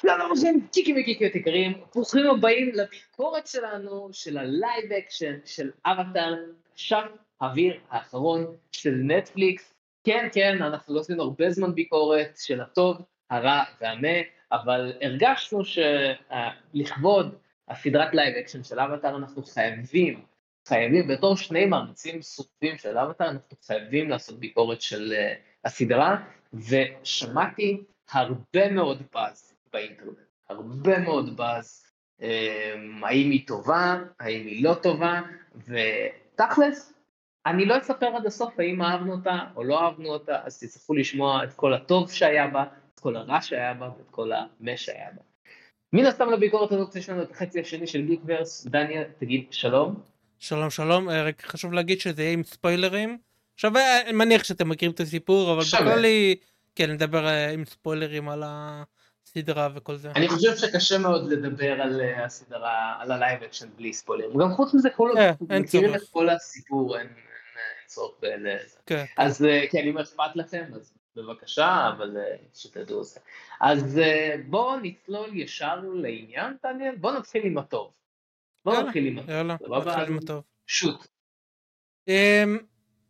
שלום לכם, גיקים וגיקיות יקרים, ברוכים הבאים לביקורת שלנו של ה live action של אבטאר, כשף האוויר האחרון של נטפליקס. כן, כן, אנחנו לא עשינו הרבה זמן ביקורת של הטוב, הרע וה meh, אבל הרגשנו שלכבוד הסדרת live action של אבטאר אנחנו חייבים, חייבים, בתור שני מעריצים שרופים של אבטאר, אנחנו חייבים לעשות ביקורת של אה, הסדרה, ושמעתי הרבה מאוד באז. באינטרנט, הרבה מאוד באז, אמ, האם היא טובה, האם היא לא טובה, ותכלס, אני לא אספר עד הסוף האם אהבנו אותה או לא אהבנו אותה, אז תצטרכו לשמוע את כל הטוב שהיה בה, את כל הרע שהיה בה ואת כל המה שהיה בה. מן הסתם לביקורת הזאת יש לנו את החצי השני של גיקוורס, דניאל, תגיד שלום. שלום שלום, רק חשוב להגיד שזה יהיה עם ספוילרים. עכשיו אני מניח שאתם מכירים את הסיפור, אבל בכללי, כן, נדבר אה, עם ספוילרים על ה... סדרה וכל זה. אני חושב שקשה מאוד לדבר על אה, הסדרה, על ה live action בלי ספוילרים. גם חוץ מזה, כולם אה, מכירים את כל הסיפור, אין צורך בזה. כן. אז אה, כן, אם אכפת לכם, אז בבקשה, אבל שתדעו את זה. אז בואו נצלול ישר לעניין, דניאל, בואו נתחיל עם הטוב. בואו נתחיל עם הטוב. יאללה, נתחיל עם הטוב. שוט. אמ,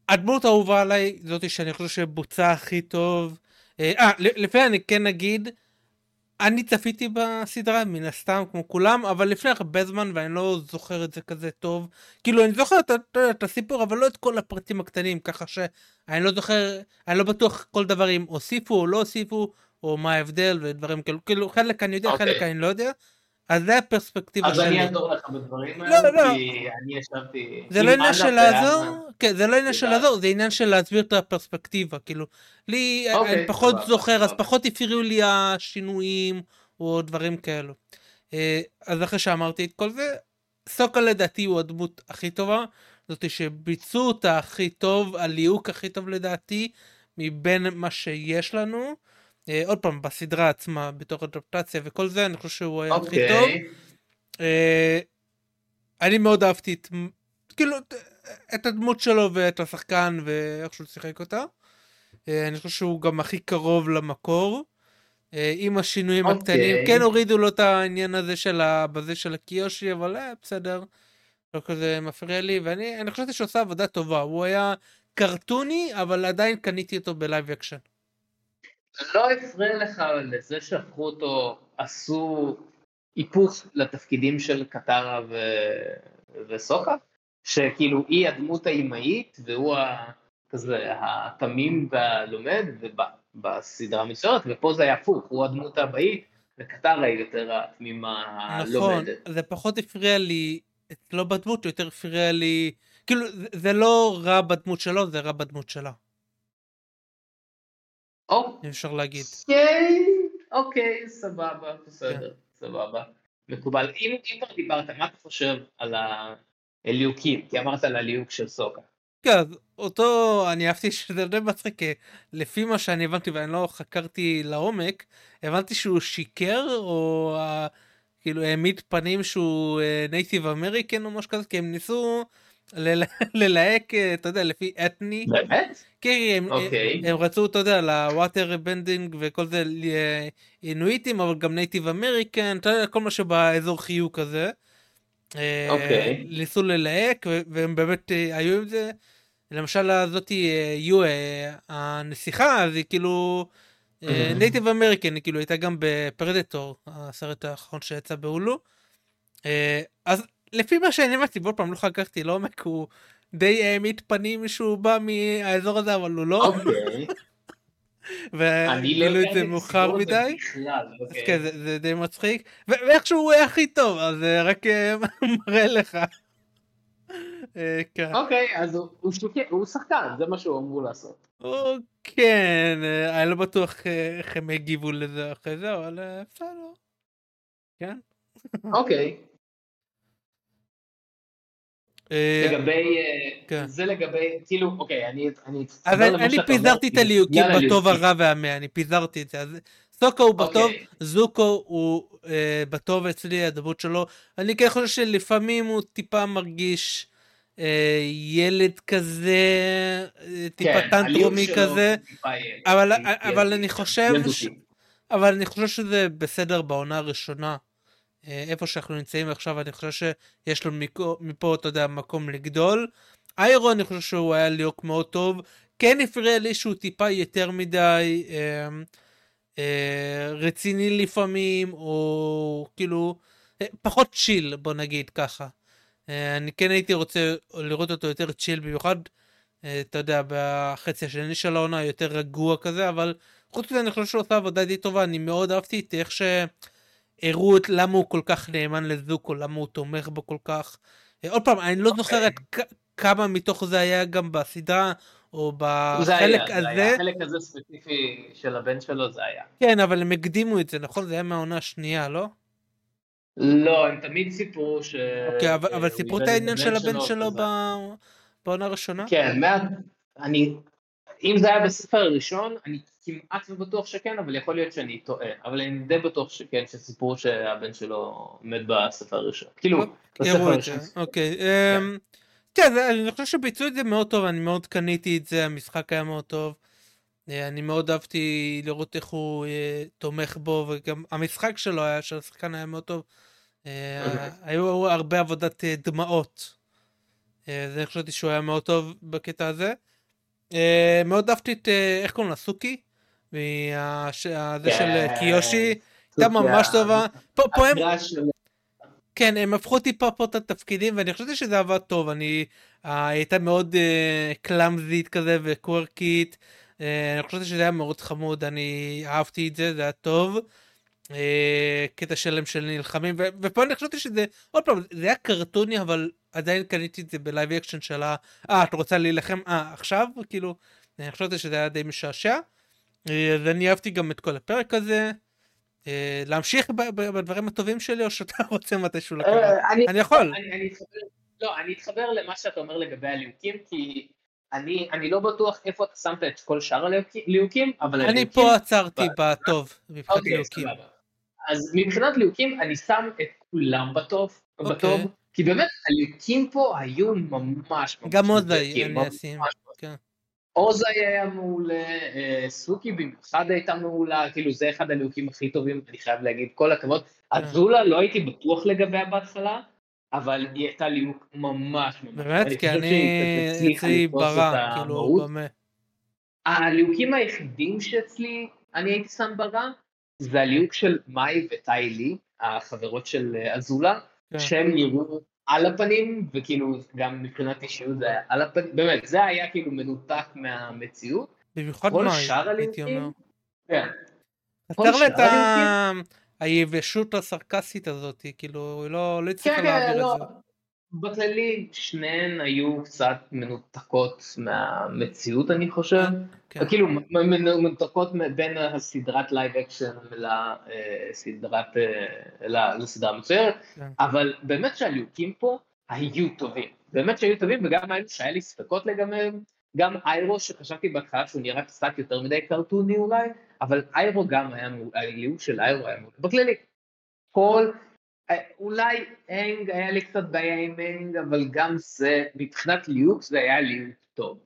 הדמות האהובה עליי זאתי שאני חושב שבוצעה הכי טוב. אה, לפני אני כן אגיד, אני צפיתי בסדרה מן הסתם כמו כולם אבל לפני הרבה זמן ואני לא זוכר את זה כזה טוב כאילו אני זוכר את, את, את הסיפור אבל לא את כל הפרטים הקטנים ככה שאני לא זוכר אני לא בטוח כל דבר אם הוסיפו או לא הוסיפו או מה ההבדל ודברים כאילו כאילו חלק אני יודע okay. חלק אוקיי. אני לא יודע אז זה הפרספקטיבה שלי. אז אני אעזור לך בדברים לא, האלה, לא, כי אני ישבתי... זה לא עניין של לעזור, כן, זה לא עניין של לעזור, זה עניין של להסביר את הפרספקטיבה, כאילו, לי, אני אוקיי, פחות זוכר, אז פחות הפריעו לי השינויים, או דברים כאלו. אה, אז אחרי שאמרתי את כל זה, סוקה לדעתי הוא הדמות הכי טובה, זאתי שביצעו אותה הכי טוב, הליהוק הכי טוב לדעתי, מבין מה שיש לנו. אה, עוד פעם בסדרה עצמה בתור אדפטציה וכל זה אני חושב שהוא היה הכי אוקיי. טוב. אה, אני מאוד אהבתי את כאילו את הדמות שלו ואת השחקן ואיך שהוא שיחק אותה. אה, אני חושב שהוא גם הכי קרוב למקור. עם השינויים okay. הקטנים כן הורידו לו את העניין הזה של בזה של הקיושי אבל בסדר. לא כזה מפריע לי ואני חשבתי שעושה עבודה טובה הוא היה קרטוני אבל עדיין קניתי אותו ב live action. לא הפריע לך לזה שהפכו אותו, עשו היפוך לתפקידים של קטרה ו... וסוקה? שכאילו היא הדמות האימהית והוא ה... כזה התמים והלומד בסדרה המסוימת, ופה זה היה הפוך, הוא הדמות האבאית וקטרה היא יותר התמימה הלומדת. נכון, זה פחות הפריע לי, לא בדמות, יותר הפריע לי, כאילו זה לא רע בדמות שלו, זה רע בדמות שלה. אוקיי. אפשר להגיד. אוקיי, סבבה, בסדר, כן. סבבה. מקובל. אם כבר דיברת, מה אתה חושב על הליהוקים? כי אמרת על הליהוק של סוקה. כן, אותו אני אהבתי שזה די מצחיק, לפי מה שאני הבנתי ואני לא חקרתי לעומק, הבנתי שהוא שיקר או כאילו העמיד פנים שהוא native American או משהו כזה, כי הם ניסו ללהק אתה יודע לפי אתני. באמת? כן, הם, אוקיי. הם רצו אתה יודע ל water bending וכל זה אינואיטים אבל גם native American אתה יודע כל מה שבאזור חיוג הזה. אה, אוקיי. ניסו ללהק והם באמת אה, היו עם זה. למשל הזאתי אה, יו הנסיכה אז היא כאילו native American היא כאילו הייתה גם בפרדטור הסרט האחרון שיצא בהולו. אז לפי מה שאני הבנתי, ועוד פעם לא חקרתי לעומק, הוא די העמיד פנים שהוא בא מהאזור הזה, אבל הוא לא. אוקיי. וגילו את זה מאוחר מדי. אז אוקיי. כן, זה די מצחיק. ואיכשהו הוא היה הכי טוב, אז זה רק אה, מראה לך. אה, כן. אוקיי, אז הוא שחקן, זה מה שהוא אמור לעשות. כן, אה, אני לא בטוח איך הם הגיבו לזה אחרי זה, אבל בסדר. כן. אוקיי. אה, לגבי, אה, כן. זה לגבי, כאילו, אוקיי, אני... אני אז אני פיזרתי את הליהוקים בטוב הרע והמה, אני פיזרתי את זה. אז סוקו הוא בטוב, אוקיי. זוקו הוא אה, בטוב אצלי, הדמות שלו. אני כן חושב שלפעמים הוא טיפה מרגיש אה, ילד כזה, אה, טיפה כן, טנטרומי כזה, אבל, אבל אני חושב... ש... אבל אני חושב שזה בסדר בעונה הראשונה. אה, איפה שאנחנו נמצאים עכשיו, אני חושב שיש לו מפה, אתה יודע, מקום לגדול. איירו, אני חושב שהוא היה ליוק מאוד טוב. כן הפריע לי שהוא טיפה יותר מדי אה, אה, רציני לפעמים, או כאילו, אה, פחות צ'יל, בוא נגיד ככה. אה, אני כן הייתי רוצה לראות אותו יותר צ'יל, במיוחד, אה, אתה יודע, בחצי השני של העונה, יותר רגוע כזה, אבל חוץ מזה אני חושב שהוא עושה עבודה די טובה, אני מאוד אהבתי את איך שהראו את למה הוא כל כך נאמן לזוקו, למה הוא תומך בו כל כך. אה, עוד פעם, אני לא okay. זוכר את כמה מתוך זה היה גם בסדרה, או בחלק זה היה, הזה. זה היה, החלק הזה ספציפי של הבן שלו זה היה. כן, אבל הם הקדימו את זה, נכון? זה היה מהעונה השנייה, לא? לא, הם תמיד סיפרו ש... אוקיי, אבל, אבל סיפרו את העניין של הבן שלו ב... בעונה הראשונה? כן, מה... אני... אם זה היה בספר הראשון, אני כמעט ובטוח שכן, אבל יכול להיות שאני טועה. אבל אני די בטוח שכן, שסיפרו שהבן שלו מת בספר הראשון. כאילו, אוקיי, בספר הראשון. אוקיי. כן. אני חושב שביצעו את זה מאוד טוב, אני מאוד קניתי את זה, המשחק היה מאוד טוב. אה, אני מאוד אהבתי לראות איך הוא אה, תומך בו, וגם המשחק שלו היה, של השחקן היה מאוד טוב. אה, אוקיי. היו הרבה עבודת דמעות. אני חשבתי שהוא היה מאוד טוב בקטע הזה. מאוד אהבתי את, איך קוראים לה? סוקי? זה של קיושי. הייתה ממש טובה. פה הם... כן, הם הפכו טיפה פה את התפקידים, ואני חשבתי שזה עבד טוב. אני... הייתה מאוד קלאמזית כזה וקוורקית. אה, אני חושבת שזה היה מאוד חמוד, אני אהבתי את זה, זה היה טוב. אה, קטע שלם של נלחמים, ופה אני חשבתי שזה, עוד פעם, זה היה קרטוני, אבל עדיין קניתי את זה ב live action של ה... אה, את רוצה להילחם? אה, עכשיו? כאילו, אני חשבתי שזה היה די משעשע. אה, אז אני אהבתי גם את כל הפרק הזה. להמשיך בדברים הטובים שלי, או שאתה רוצה מתישהו לקרוא? אני יכול. לא, אני אתחבר למה שאתה אומר לגבי הליהוקים, כי אני, אני לא בטוח איפה אתה שמת את כל שאר הליהוקים, אבל... אני הליהוקים... פה עצרתי ב... בטוב, מבחינת אוקיי, ליהוקים. אז מבחינת ליהוקים אני שם את כולם בטוב, אוקיי. בטוב, כי באמת הליהוקים פה היו ממש... גם עוזאי, אני אשים. כן. עוזאי היה מעולה, אה, סוכי במיוחד הייתה מעולה, כאילו זה אחד הליהוקים הכי טובים, אני חייב להגיד, כל הכבוד. כן. אזולה לא הייתי בטוח לגביה בהתחלה, אבל היא הייתה לי ממש ממש. באמת? כי אני אצלי ברע, כאילו, במה. הליהוקים היחידים שאצלי אני הייתי שם ברע, זה הליהוק של מאי וטאי לי, החברות של אה, אזולה, כן. שהם נראו על הפנים, וכאילו גם מבחינת אישיות זה היה על הפנים, באמת, זה היה כאילו מנותק מהמציאות. במיוחד מאי, הייתי אומר. כן. חסר לי את. היבשות הסרקסטית הזאת, כאילו, היא לא, לא הצליחה כן, להעביר לא. את זה. בכללי שניהן היו קצת מנותקות מהמציאות אני חושב, כן. כאילו מנותקות בין הסדרת live action לסדרת, לסדרה מצוירת, כן. אבל באמת שהליהוקים פה היו טובים, באמת שהיו טובים וגם שהיה לי ספקות לגביהם, גם איירו שחשבתי בהתחלה שהוא נראה קצת יותר מדי קרטוני אולי, אבל איירו גם היה, הליהוק של איירו היה מעולה. בכללי, כל, אולי אנג היה לי קצת בעיה עם אנג, אבל גם זה, מבחינת ליהוק זה היה ליהוק טוב.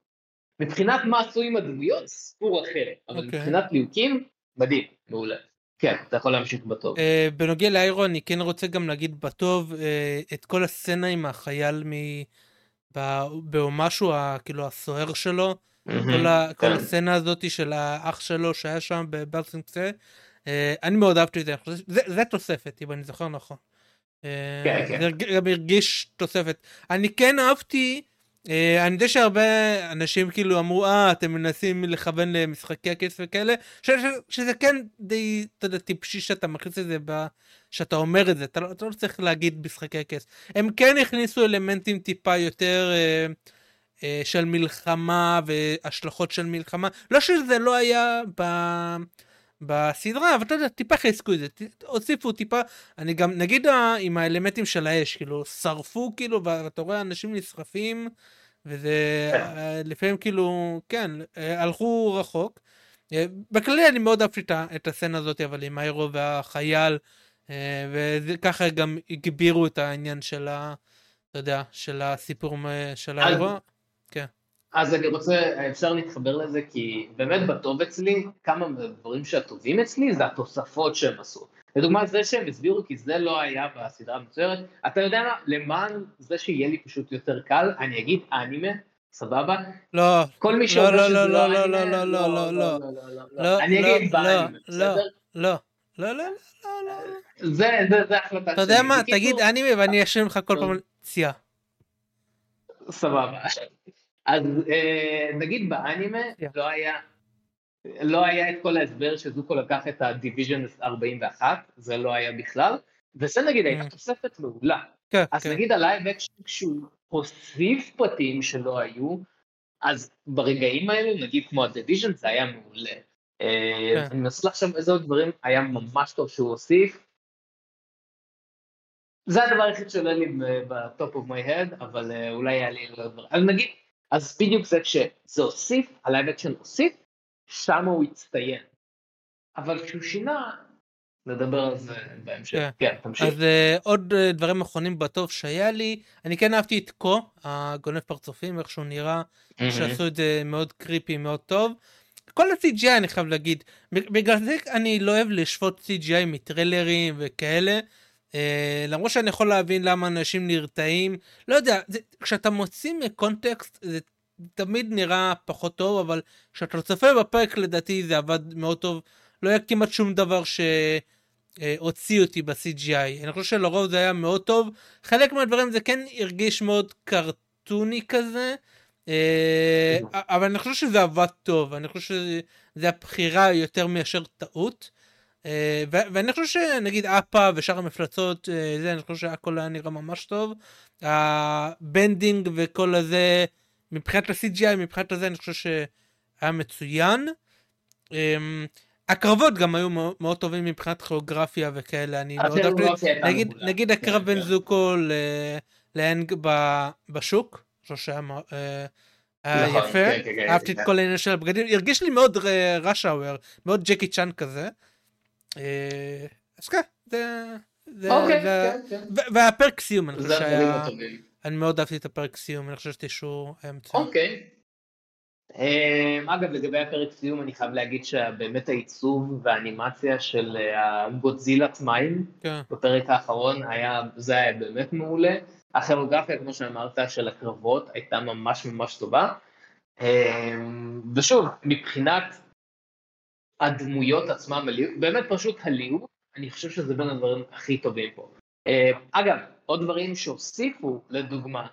מבחינת מה עשו עם הדמויות, סיפור אחר, אבל okay. אוקיי. מבחינת ליהוקים, מדהים, מעולה. כן, אתה יכול להמשיך בטוב. Uh, בנוגע לאיירו, אני כן רוצה גם להגיד בטוב, uh, את כל הסצנה עם החייל מ... במשהו, כאילו הסוהר שלו, כל, ה, כל כן. הסצנה הזאת של האח שלו שהיה שם בברסינגסה, אה, אני מאוד אהבתי את זה, זה, זה תוספת, אם אני זוכר נכון. אה, כן, כן. זה גם הרגיש תוספת. אני כן אהבתי, אה, אני יודע שהרבה אנשים כאילו אמרו, אה, אתם מנסים לכוון למשחקי הכסף וכאלה, ש, ש, שזה כן די, אתה יודע, טיפשי שאתה מכניס את זה, ב, שאתה אומר את זה, אתה לא, אתה לא צריך להגיד משחקי הכסף. הם כן הכניסו אלמנטים טיפה יותר... אה, אה, של מלחמה והשלכות של מלחמה. לא שזה לא היה ב... בסדרה, אבל אתה יודע, טיפה חיזקו את זה, הוסיפו טיפה, אני גם, נגיד עם האלמנטים של האש, כאילו, שרפו, כאילו, ואתה רואה אנשים נשרפים, וזה אה, לפעמים כאילו, כן, אה, הלכו רחוק. בכללי אני מאוד אהבתי את הסצנה הזאת, אבל עם האירו והחייל, וככה גם הגבירו את העניין של ה... אתה יודע, של הסיפור של האירוע. כן. אז אני רוצה, אפשר להתחבר לזה, כי באמת בטוב אצלי, כמה מהדברים שהטובים אצלי זה התוספות שהם עשו. לדוגמה זה שהם הסבירו כי זה לא היה בסדרה המצוירת, אתה יודע מה, למען זה שיהיה לי פשוט יותר קל, אני אגיד אנימה, סבבה? לא, כל מי שאומר לא, שזה לא אנימה, לא, לא, לא, לא, לא, לא, אני אגיד באנימה, בסדר? לא, לא, לא, לא, לא. זה, זה החלטה שלי. אתה יודע מה, תגיד אנימה ואני אשאיר לך כל פעם צייה. סבבה. אז נגיד באנימה לא היה לא היה את כל ההסבר שזוקו לקח את ה division 41, זה לא היה בכלל, וזה נגיד הייתה mm. תוספת מעולה. כן, אז כן. נגיד ה live action כשהוא הוסיף פרטים שלא היו, אז ברגעים האלה, נגיד כמו ה division, זה היה מעולה. אה, כן. אני מנסה לחשוב איזה עוד דברים היה ממש טוב שהוא הוסיף. זה הדבר היחיד שעולה לי ב top of my head, אבל אה, אולי היה לי. אז נגיד, אז בדיוק זה כשזה הוסיף, ה live action הוסיף, שם הוא הצטיין. אבל כשהוא שינה, נדבר על זה בהמשך. כן, כן תמשיך. אז uh, עוד uh, דברים אחרונים בטוב שהיה לי, אני כן אהבתי את קו, הגונב פרצופים, איך שהוא נראה, mm-hmm. שעשו את זה מאוד creepy, מאוד טוב. כל ה-CGI אני חייב להגיד, בגלל זה אני לא אוהב לשפוט CGI מטריילרים וכאלה. Uh, למרות שאני יכול להבין למה אנשים נרתעים, לא יודע, זה, כשאתה מוציא מקונטקסט זה תמיד נראה פחות טוב, אבל כשאתה צופה בפרק לדעתי זה עבד מאוד טוב. לא היה כמעט שום דבר שהוציא אותי ב-CGI. אני חושב שלרוב זה היה מאוד טוב. חלק מהדברים זה כן הרגיש מאוד קרטוני כזה. אה, אבל אני חושב שזה עבד טוב, אני חושב שזה הבחירה יותר מאשר טעות. אה, ואני חושב שנגיד אפה ושאר המפלצות, אה, זה, אני חושב שהכל היה נראה ממש טוב. ה bending וכל הזה, מבחינת ה-CGI, מבחינת הזה, אני חושב שהיה מצוין. אמ, הקרבות גם היו מאוד טובים מבחינת כוריאוגרפיה וכאלה, אני מאוד אהבתי, נגיד, נגיד הקרב בין כן. זוקו להנג בשוק, אני חושב שהיה היה נכון, יפה, כן, כן, אהבתי את כל העניין של הבגדים, הרגיש לי מאוד ראש האוור, מאוד ג'קי צ'אן כזה. אה, אז כן, זה... אוקיי, והפרק סיום, אני חושב שהיה... אני מאוד אהבתי את הפרק סיום, אני חושב היה מצוין. אוקיי. אמ, אגב, לגבי הפרק סיום, אני חייב להגיד שבאמת העיצוב והאנימציה של אה, הגודזילת מים כן. בפרק האחרון, היה, זה היה באמת מעולה. הכירוגרפיה, כמו שאמרת, של הקרבות הייתה ממש ממש טובה. אמ, ושוב, מבחינת הדמויות עצמם, באמת פשוט הליהוק, אני חושב שזה בין הדברים הכי טובים פה. אמ, אגב, עוד דברים שהוסיפו, לדוגמה,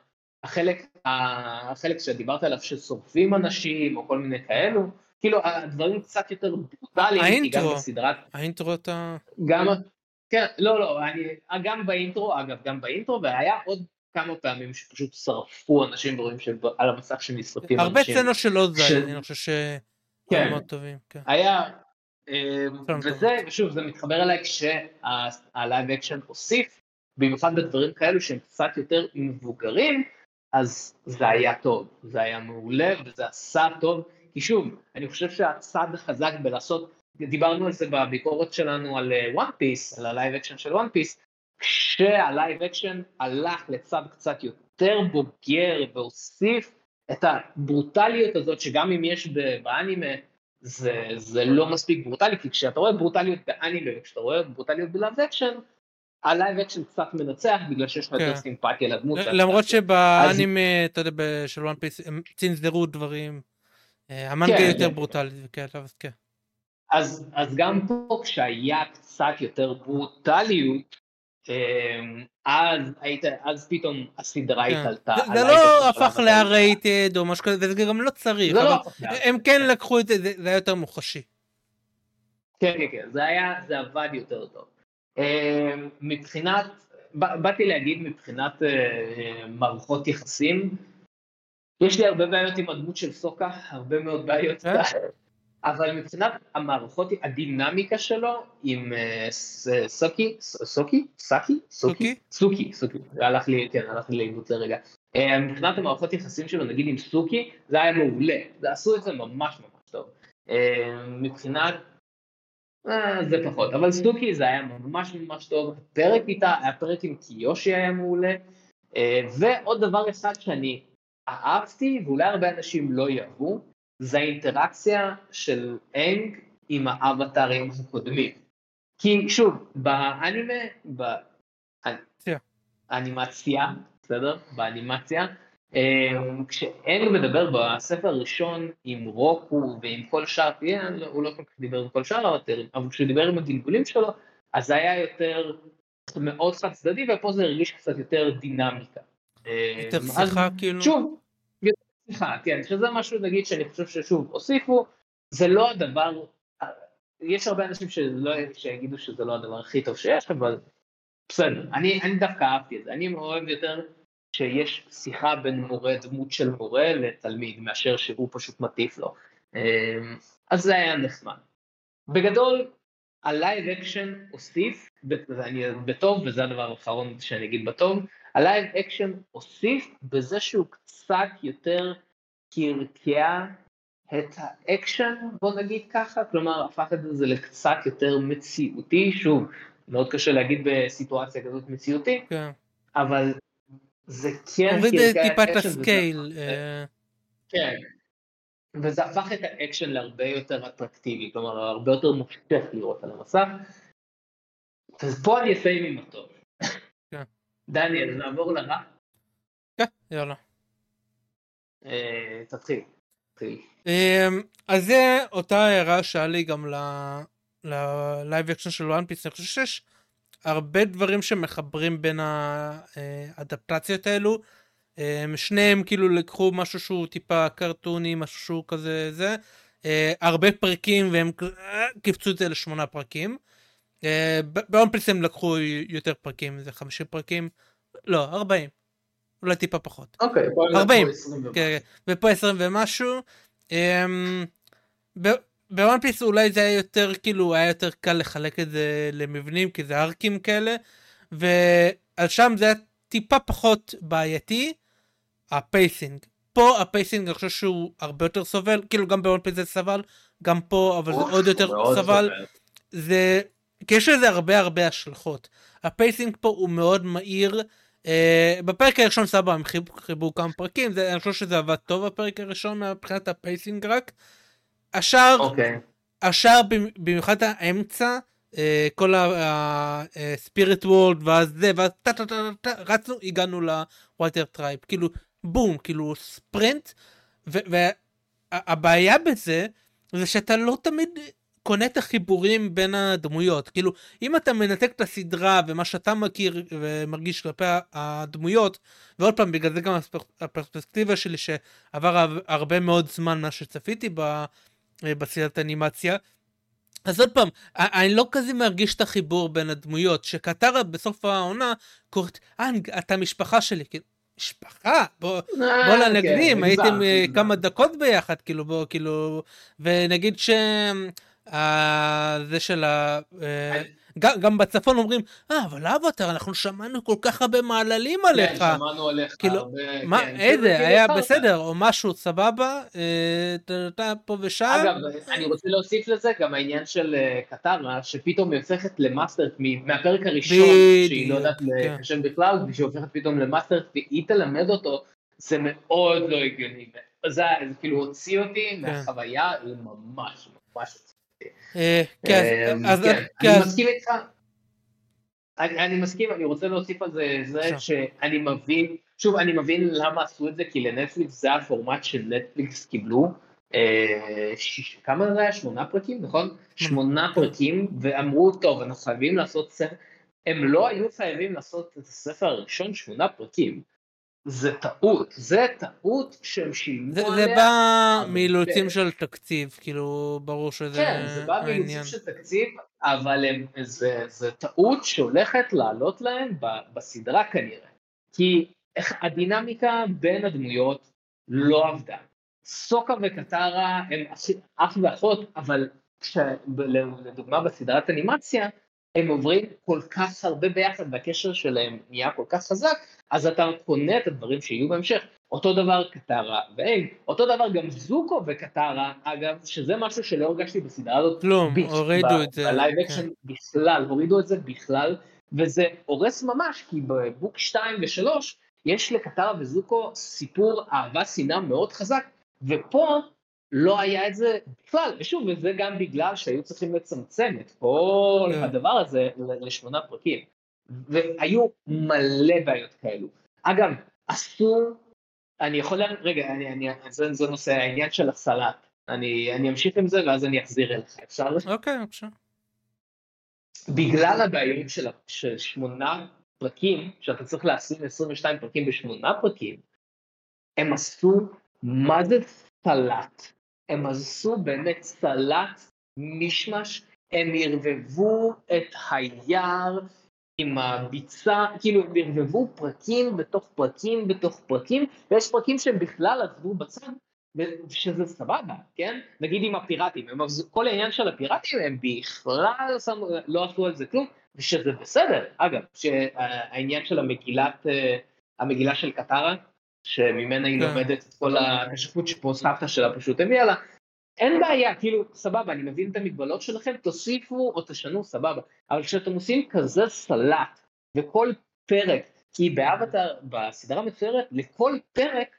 החלק, החלק שדיברת עליו ששורפים אנשים או כל מיני כאלו, כאילו הדברים קצת יותר ברוטליים, כי גם בסדרת... האינטרו אתה... גם, כן, לא, לא, אני, גם ב intro, אגב, גם ב intro, והיה עוד כמה פעמים שפשוט שרפו אנשים ורואים שעל המסך שנשרפים אנשים. הרבה סצנות של זה, אני חושב שהם כן. מאוד טובים. כן. היה, אה, וזה, ושוב, זה מתחבר אליי כשה live action הוסיף, במיוחד בדברים כאלו שהם קצת יותר מבוגרים, אז זה היה טוב, זה היה מעולה וזה עשה טוב, כי שוב, אני חושב שהצד החזק בלעשות, דיברנו על זה בביקורת שלנו על One uh, Piece, על ה live action של One Piece, כשה live action הלך לצד קצת יותר בוגר והוסיף את הברוטליות הזאת, שגם אם יש באנימה, זה, זה לא מספיק ברוטלי, כי כשאתה רואה ברוטליות באנימה וכשאתה רואה ברוטליות ב live action, ה live action קצת מנצח בגלל שיש לך יותר כן. סימפתיה לדמות. למרות שבאנימה, אתה יודע, של One Piece, הם צנזרו דברים, אה, המנגה כן, יותר כן. ברוטלי וכאלה, אז כן. אז גם פה כשהיה קצת יותר ברוטליות, אז היית, אז פתאום הסדרה התעלתה. זה לא הפך ל-R-rated או משהו כזה, וזה גם לא צריך, לא הם כן לקחו את זה, זה היה יותר מוחשי. כן, כן, כן, זה היה, זה עבד יותר טוב. אמ, מבחינת, באתי להגיד מבחינת אה, מערכות יחסים, יש לי הרבה בעיות עם הדמות של סוקה, הרבה מאוד בעיות, אה? אבל מבחינת המערכות, הדינמיקה שלו עם אה, סוקי, סוקי? סאקי? סוקי? סוקי, סוקי, הלך לי, כן, הלך לי לאיבוד לרגע. מבחינת המערכות יחסים שלו, נגיד עם סוקי, זה היה מעולה, עשו את זה ממש ממש טוב. מבחינת אה, זה פחות, אבל סטוקי זה היה ממש ממש טוב, הפרק איתה, הפרק עם קיושי היה מעולה, אה, ועוד דבר אחד שאני אהבתי, ואולי הרבה אנשים לא יאהבו, זה האינטראקציה של אנג עם האבטרים הקודמים. כי שוב, באנימה, באנימציה, בסדר? באנימציה, אמ, כשאנג מדבר בספר הראשון עם רוקו ועם כל שאר, הוא לא כל כך דיבר עם כל שאר האבטרים, אבל כשהוא דיבר עם הגלגולים שלו, אז זה היה יותר מאוד חד צדדי, ופה זה הרגיש קצת יותר דינמיקה. יותר שיחה כאילו. שוב, סליחה, כן, שזה משהו נגיד שאני חושב ששוב הוסיפו, זה לא הדבר, יש הרבה אנשים שלא, שיגידו שזה לא הדבר הכי טוב שיש, אבל בסדר, אני, אני דווקא אהבתי את זה, אני אוהב יותר שיש שיחה בין מורה, דמות של מורה לתלמיד, מאשר שהוא פשוט מטיף לו. אמ, אז זה היה נחמד. בגדול, ה live action הוסיף, ואני בטוב, וזה הדבר האחרון שאני אגיד בטוב, ה live action הוסיף בזה שהוא קצת יותר קרקע את האקשן, בוא נגיד ככה, כלומר הפך את זה לקצת יותר מציאותי, שוב, מאוד קשה להגיד בסיטואציה כזאת מציאותי, כן. אבל זה כן הוריד טיפה את ה scale. אה. כן, וזה הפך את האקשן להרבה יותר אטרקטיבי, כלומר הרבה יותר מושך לראות על המסך. אז פה אני אסיים עם הטוב. דניאל, נעבור לרע? כן, יאללה. אה, תתחיל. אמ, אז זה אותה הערה שהיה לי גם ל live action של One Piece, אני חושב שיש הרבה דברים שמחברים בין האדפטציות האלו. אמ, שניהם כאילו לקחו משהו שהוא טיפה קרטוני, משהו שהוא כזה זה. אה, הרבה פרקים והם קיפצו את זה לשמונה פרקים. אה, בוואן פיס הם לקחו יותר פרקים, זה 50 פרקים. לא, 40. אולי טיפה פחות. אוקיי, פה 40. כן, ופה 20 ומשהו. אמ, ב One Piece אולי זה היה יותר כאילו היה יותר קל לחלק את זה למבנים כי זה ארקים כאלה ועל שם זה היה טיפה פחות בעייתי ה pacing פה ה pacing אני חושב שהוא הרבה יותר סובל כאילו גם ב One Piece זה סבל גם פה אבל זה עוד יותר סבל זה כי יש לזה הרבה הרבה השלכות ה pacing פה הוא מאוד מהיר Uh, בפרק הראשון סבבה הם חיברו כמה פרקים זה, אני חושב שזה עבד טוב בפרק הראשון מבחינת ה pacing רק. השאר, okay. אוקיי. השאר במיוחד האמצע uh, כל ה Spirit World ואז זה ואז טה טה טה טה רצנו הגענו ל Water Tribe כאילו בום כאילו ספרינט והבעיה בזה זה שאתה לא תמיד קונה את החיבורים בין הדמויות כאילו אם אתה מנתק את הסדרה ומה שאתה מכיר ומרגיש כלפי הדמויות ועוד פעם בגלל זה גם הפרספקטיבה שלי שעבר הרבה מאוד זמן מה שצפיתי בסדרת אנימציה. אז עוד פעם, אני לא כזה מרגיש את החיבור בין הדמויות, שקטרה בסוף העונה קוראת, אנג, אתה משפחה שלי, כאילו, משפחה, בוא, אה, בוא לנגנים, כן, הייתם אה, כמה דקות ביחד, כאילו, בוא, כאילו, ונגיד ש... זה של ה... אה, גם, גם בצפון אומרים, אה, אבל אבטר, אנחנו שמענו כל כך הרבה מעללים כן, עליך. כן, שמענו עליך כאילו, הרבה, מה, כן, איזה, כאילו היה בסדר, או משהו סבבה, אתה אה, פה ושם. אגב, אני רוצה להוסיף לזה גם העניין של אה, קטרה, שפתאום היא הופכת ל master, מהפרק הראשון, שהיא לא יודעת כן. לכשף בכלל, ושהיא הופכת פתאום ל master, והיא תלמד אותו, זה מאוד לא הגיוני. זה כאילו הוציא אותי מהחוויה, זה ממש ממש אה, כן, אמ, כן אני מסכים איתך. אני מסכים, אני רוצה להוסיף על זה, זה שאני מבין, שוב, אני מבין למה עשו את זה, כי לנטפליקס זה הפורמט שנטפליקס קיבלו. אה, כמה זה היה? שמונה פרקים, נכון? שמונה פרקים, ואמרו, טוב, אנחנו חייבים לעשות ספר. הם לא היו חייבים לעשות את הספר הראשון שמונה פרקים. זה טעות, זה טעות שהם שילמו עליה. זה בא מאילוצים של תקציב, כאילו, ברור שזה כן, זה בא מאילוצים של תקציב, אבל הם, זה, זה טעות שהולכת לעלות להם ב, בסדרה כנראה. כי איך הדינמיקה בין הדמויות לא עבדה. סוקה וקטרה הם אח ואחות, אבל כש, לדוגמה בסדרת אנימציה, הם עוברים כל כך הרבה ביחד והקשר שלהם נהיה כל כך חזק, אז אתה קונה את הדברים שיהיו בהמשך. אותו דבר קטרה ואנג, אותו דבר גם זוקו וקטרה, אגב, שזה משהו שלא הרגשתי בסדרה הזאת. כלום, הורידו את זה. ב live action כן. בכלל, הורידו את זה בכלל, וזה הורס ממש, כי בבוק 2 ו-3 יש לקטרה וזוקו סיפור אהבה שנאה מאוד חזק, ופה לא היה את זה בכלל, ושוב, וזה גם בגלל שהיו צריכים לצמצם את כל כן. הדבר הזה לשמונה פרקים, והיו מלא בעיות כאלו. אגב, אסור, אני יכול, רגע, אני, אני, זה, זה נושא העניין של הסלט, אני, אני אמשיך עם זה ואז אני אחזיר אליך, אפשר? אוקיי, בבקשה. בגלל הבעיות של, של שמונה פרקים, שאתה צריך להשים 22 פרקים בשמונה פרקים, הם עשו מה זה סלט. הם עשו באמת סלט מישמש, הם ערבבו את היער עם הביצה, כאילו הם ערבבו פרקים בתוך פרקים בתוך פרקים, ויש פרקים שהם בכלל עזבו בצד, שזה סבבה, כן? נגיד עם הפיראטים, הם, כל העניין של הפיראטים הם בכלל שמו, לא עשו על זה כלום, ושזה בסדר, אגב, שהעניין של המגילת, אה, המגילה של קטרה, שממנה היא כן. לומדת את כל הכשפות שפה סבתא שלה פשוט הביאה לה, אין בעיה, כאילו, סבבה, אני מבין את המגבלות שלכם, תוסיפו או תשנו, סבבה, אבל כשאתם עושים כזה סלט, וכל פרק, כי באבטר, בסדרה מצוירת, לכל פרק,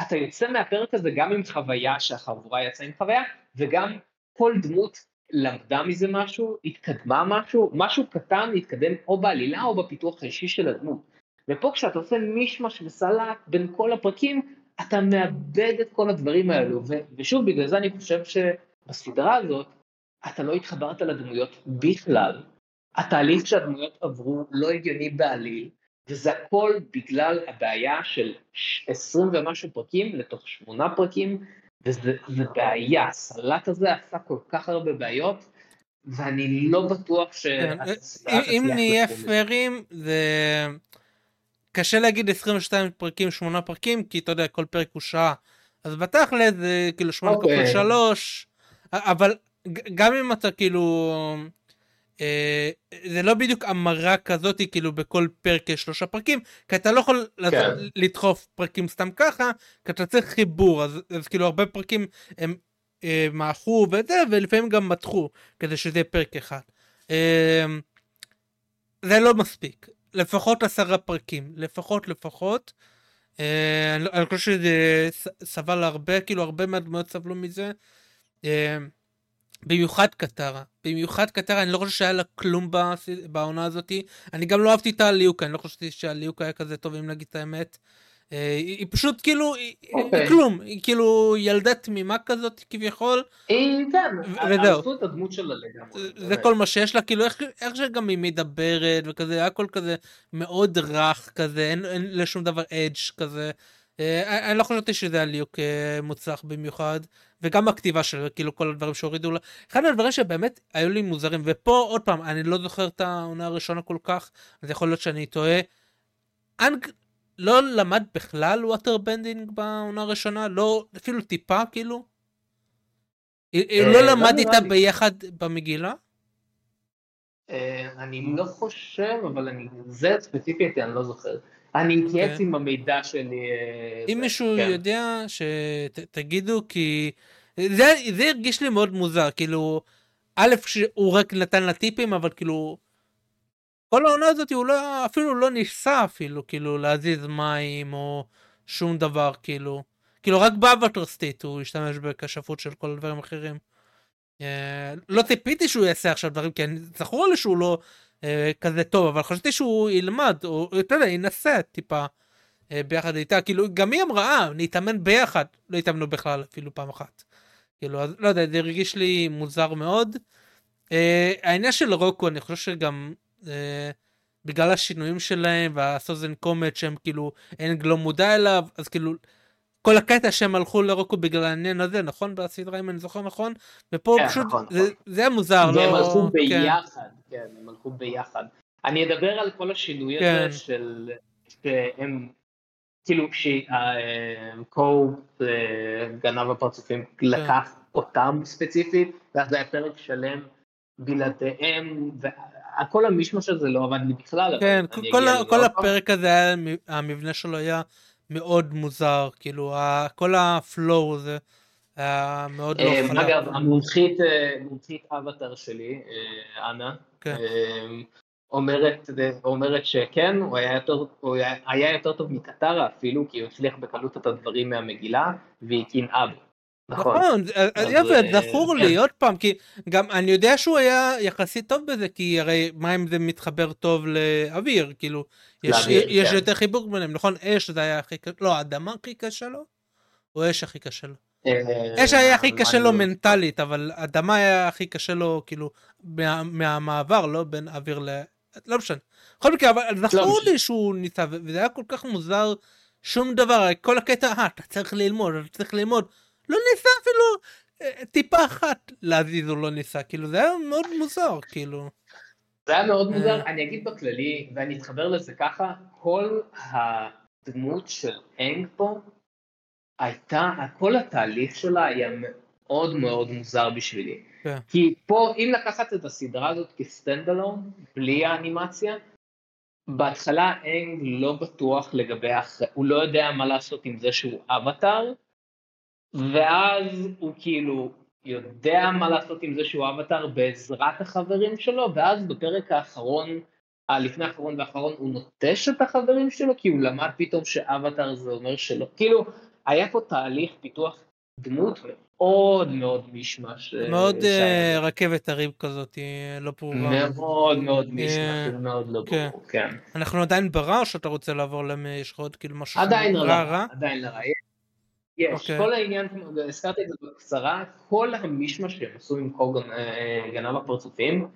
אתה יוצא מהפרק הזה גם עם חוויה שהחבורה יצאה עם חוויה, וגם כל דמות למדה מזה משהו, התקדמה משהו, משהו קטן התקדם או בעלילה או בפיתוח האישי של הדמות. ופה כשאתה עושה מישמש וסלט בין כל הפרקים, אתה מאבד את כל הדברים האלו, ו- ושוב, בגלל זה אני חושב שבסדרה הזאת, אתה לא התחברת לדמויות בכלל. התהליך שהדמויות עברו לא הגיוני בעליל, וזה הכל בגלל הבעיה של 20 ומשהו פרקים לתוך שמונה פרקים, וזה בעיה, הסלט הזה עשה כל כך הרבה בעיות, ואני לא בטוח ש... כן, אם נהיה פיירים, זה... קשה להגיד 22 פרקים, 8 פרקים, כי אתה יודע, כל פרק הוא שעה. אז בתכל'ס זה כאילו 8 כפול okay. 3, אבל גם אם אתה כאילו... אה, זה לא בדיוק המרה כזאת כאילו בכל פרק יש שלושה פרקים כי אתה לא יכול כן. לדחוף פרקים סתם ככה כי אתה צריך חיבור אז, אז כאילו הרבה פרקים הם אה, מעכו וזה ולפעמים גם מתחו כדי שזה יהיה פרק אחד. אה, זה לא מספיק לפחות עשרה פרקים לפחות לפחות. אה, אני, אני חושב שזה סבל הרבה כאילו הרבה מהדמויות סבלו מזה. אה, במיוחד קטרה, במיוחד קטרה, אני לא חושב שהיה לה כלום בעונה הזאתי, אני גם לא אהבתי את הליוקה, אני לא חשבתי שהליוקה היה כזה טוב אם נגיד את האמת. אה, היא פשוט כאילו, היא אוקיי. כלום, היא כאילו ילדה תמימה כזאת כביכול. היא כן, וזהו. את הדמות שלה לגמרי. זה כל מה שיש לה, כאילו איך שגם היא מדברת וכזה, הכל כזה מאוד רך כזה, אין לשום דבר אדג' כזה. אה, אני לא חשבתי שזה היה ליהוק אה, מוצלח במיוחד. וגם הכתיבה של כאילו כל הדברים שהורידו לה. אחד הדברים שבאמת היו לי מוזרים, ופה עוד פעם, אני לא זוכר את העונה הראשונה כל כך, אז יכול להיות שאני טועה. אנג לא למד בכלל waterbending בעונה הראשונה? לא, אפילו טיפה כאילו? הוא אה, לא, לא למד איתה ביחד במגילה? אה, אני לא חושב, אבל אני, זה ספציפית אני לא זוכר. אני אתייעץ כן. עם המידע שלי. אה, אם מישהו כן. יודע, שתגידו, כי זה, זה הרגיש לי מאוד מוזר, כאילו, א', שהוא רק נתן לה טיפים, אבל כאילו, כל העונה הזאת הוא לא, אפילו לא ניסה אפילו, כאילו, להזיז מים או שום דבר, כאילו. כאילו, רק ב Avatar State הוא השתמש בכשפות של כל הדברים האחרים. אה, לא ציפיתי שהוא יעשה עכשיו דברים, כי זכור לי שהוא לא אה, כזה טוב, אבל חשבתי שהוא ילמד, או אתה יודע, ינסה טיפה אה, ביחד איתה, כאילו, גם היא אמרה, אה, נתאמן ביחד, לא התאמנו בכלל אפילו פעם אחת. כאילו, אז לא יודע, זה הרגיש לי מוזר מאוד. אה, העניין של רוקו, אני חושב שגם בגלל השינויים שלהם והסוזן קומט שהם כאילו, אין לא מודע אליו, אז כאילו, כל הקטע שהם הלכו לרוקו בגלל העניין הזה, נכון? בסדרה, אם אני זוכר נכון? ופה כן, פשוט, נכון, זה, נכון. זה היה מוזר, לא... והם הלכו כן. ביחד, כן. כן, הם הלכו ביחד. אני אדבר על כל השינוי כן. הזה של... שהם... כאילו כשקו אה, גנב הפרצופים כן. לקח אותם ספציפית, ואז היה פרק שלם בלעדיהם, וכל המישמש הזה לא עבד לי בכלל. כן, כל, כל הפרק הזה, היה, המבנה שלו היה מאוד מוזר, כאילו, כל הפלואו הזה היה מאוד לא חלק. אגב, המומחית, אה, מומחית אבטר שלי, אה, אנה, כן. אומרת, אומרת שכן, הוא היה, יותר, הוא היה, היה יותר טוב מקטרה אפילו, כי הוא הצליח בקלות את הדברים מהמגילה, והקים אב. נכון, נכון יפה, זכור לי, כן. עוד פעם, כי גם אני יודע שהוא היה יחסית טוב בזה, כי הרי מים זה מתחבר טוב לאוויר, כאילו, יש, יש כן. יותר חיבור ביניהם, נכון? אש זה היה הכי קשה, לא, אדמה הכי קשה לו? או אש הכי קשה לו? אה, אש היה הכי קשה לו לא מנטלית, אבל אדמה היה הכי קשה לו, כאילו, מהמעבר, לא בין אוויר ל... לא משנה. בכל מקרה, אבל לא זכור לי שהוא ניסה, וזה היה כל כך מוזר, שום דבר, כל הקטע, אה, אתה צריך ללמוד, אתה צריך ללמוד. לא ניסה אפילו אה, טיפה אחת להזיז הוא לא ניסה, כאילו זה היה מאוד מוזר, כאילו. זה היה מאוד מוזר, אה. אני אגיד בכללי, ואני אתחבר לזה ככה, כל הדמות של אנג פה הייתה, כל התהליך שלה היה מאוד מאוד מוזר בשבילי. כן. כי פה, אם לקחת את הסדרה הזאת כ stand alone, בלי האנימציה, בהתחלה אנג לא בטוח לגבי, הוא לא יודע מה לעשות עם זה שהוא אבטאר, ואז הוא כאילו יודע מה לעשות עם זה שהוא אבטאר בעזרת החברים שלו, ואז בפרק האחרון, הלפני האחרון והאחרון, הוא נוטש את החברים שלו, כי הוא למד פתאום שאבטאר זה אומר שלא. כאילו, היה פה תהליך פיתוח דמות מאוד מאוד מישמש. מאוד uh, רכבת הרים כזאת, לא ברורה. מאוד מאוד מישמש, uh, מאוד לא כן. ברור, כן. אנחנו עדיין ברע או שאתה רוצה לעבור למי, יש לך עוד כאילו משהו עדיין רע? רע? עדיין רע. יש, okay. אוקיי. כל העניין, הזכרתי את זה בקצרה, כל המישמש שהם עשו עם קוגן אה, גנב הפרצופים,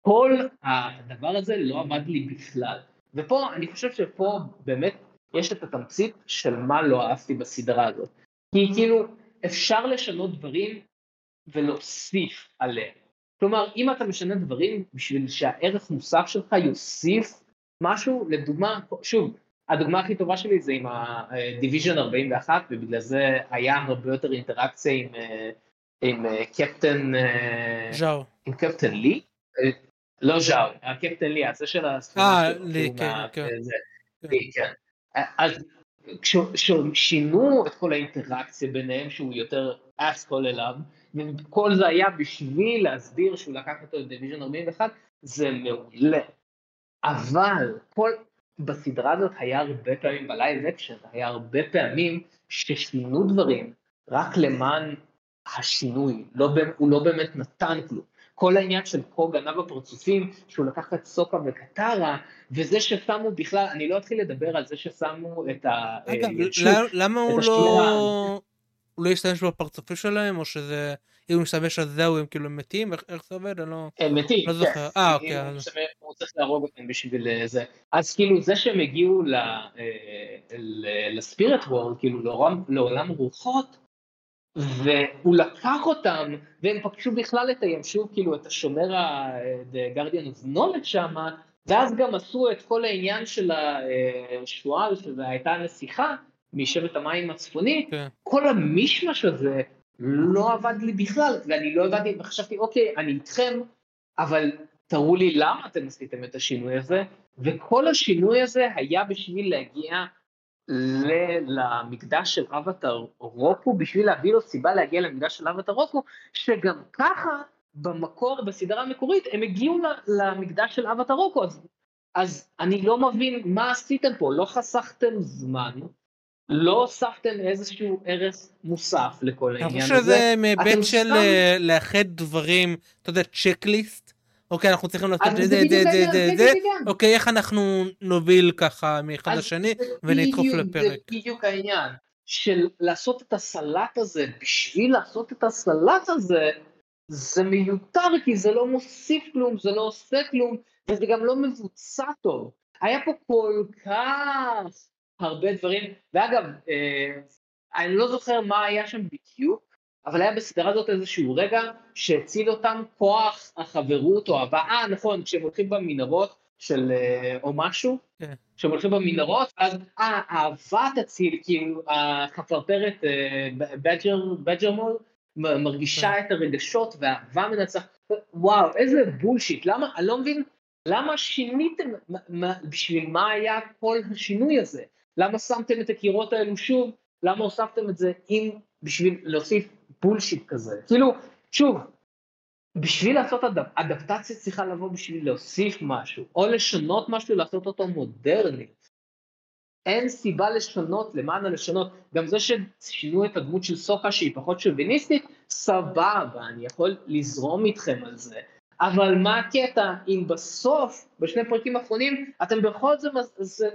כל הדבר הזה לא עבד לי בכלל. ופה, אני חושב שפה באמת יש את התמצית של מה לא אהבתי בסדרה הזאת. כי כאילו, אפשר לשנות דברים ולהוסיף עליהם. כלומר, אם אתה משנה דברים בשביל שהערך מוסף שלך יוסיף משהו, לדוגמה, שוב, הדוגמה הכי טובה שלי זה עם ה-Division 41, ובגלל זה היה הרבה יותר אינטראקציה עם, אה, עם אה, קפטן... אה, ז'או. עם קפטן לי? לא ז'או, הקפטן לי, זה של הספינה אה, לי, כן, כן. לי, כן. אז כששינו את כל האינטראקציה ביניהם, שהוא יותר אסקול אליו, וכל זה היה בשביל להסביר שהוא לקח אותו לדיוויז'ן 41, זה מעולה. אבל כל, בסדרה הזאת היה הרבה פעמים ב live action, היה הרבה פעמים ששינו דברים רק למען השינוי, לא, הוא לא באמת נתן כלום. כל העניין של כה גנב הפרצופים, שהוא לקח את סוקה וקטרה, וזה ששמו בכלל, אני לא אתחיל לדבר על זה ששמו את ה... אגב, אה, למה הוא לא... הוא לא ישתמש בפרצופים שלהם, או שזה... אם הוא משתמש על זהו הם כאילו מתים? איך, זה עובד? אני לא... הם מתים, לא זוכר. כן. אה, אוקיי. אז... משתמש, הוא צריך להרוג אותם בשביל אה, זה. אז כאילו זה שהם הגיעו ל, אה, לספירט וורד, כאילו לעולם, לעולם רוחות, והוא לקח אותם, והם פגשו בכלל את הימשוב, כאילו את השומר ה-The Guardian of Knowledge שמה, ואז גם עשו את כל העניין של השועל, שזה הייתה הנסיכה, משבט המים הצפוני, כן. כל המישמש הזה לא עבד לי בכלל, ואני לא הבנתי, וחשבתי, אוקיי, אני איתכם, אבל תראו לי למה אתם עשיתם את השינוי הזה, וכל השינוי הזה היה בשביל להגיע למקדש של אבטר רוקו, בשביל להביא לו סיבה להגיע למקדש של אבטר רוקו, שגם ככה במקור, בסדרה המקורית, הם הגיעו למקדש של אבטר רוקו, אז, אז אני לא מבין מה עשיתם פה, לא חסכתם זמן, לא הוספתם איזשהו ערך מוסף לכל העניין הזה. אני חושב שזה מהיבט של אה, לאחד דברים, אתה יודע, צ'קליסט. אוקיי, אנחנו צריכים לעשות את זה, זה, זה, זה, זה, אוקיי, איך אנחנו נוביל ככה מאחד לשני ונדחוף לפרק. זה בדיוק העניין, של לעשות את הסלט הזה, בשביל לעשות את הסלט הזה, זה מיותר, כי זה לא מוסיף כלום, זה לא עושה כלום, וזה גם לא מבוצע טוב. היה פה כל כך הרבה דברים, ואגב, אה, אני לא זוכר מה היה שם בדיוק, אבל היה בסדרה הזאת איזשהו רגע שהציל אותם כוח החברות או הבאה, אה נכון, כשהם הולכים במנהרות של, אה, או משהו, כן. כשהם הולכים במנהרות, אז אה, אהבה תציל, כאילו החפרפרת אה, בג'ר, בג'רמול, מרגישה כן. את הרגשות והאהבה מנצח, וואו, איזה בולשיט, למה, אני לא מבין, למה שיניתם, בשביל מה היה כל השינוי הזה? למה שמתם את הקירות האלו שוב? למה הוספתם את זה אם בשביל להוסיף בולשיט כזה? כאילו, שוב, בשביל לעשות אדפ... אדפטציה צריכה לבוא בשביל להוסיף משהו, או לשנות משהו, לעשות אותו מודרני. אין סיבה לשנות, למען הלשנות. גם זה ששינו את הדמות של סוכה שהיא פחות שוביניסטית, סבבה, אני יכול לזרום איתכם על זה. אבל מה הקטע אם בסוף, בשני פרקים האחרונים, אתם בכל זאת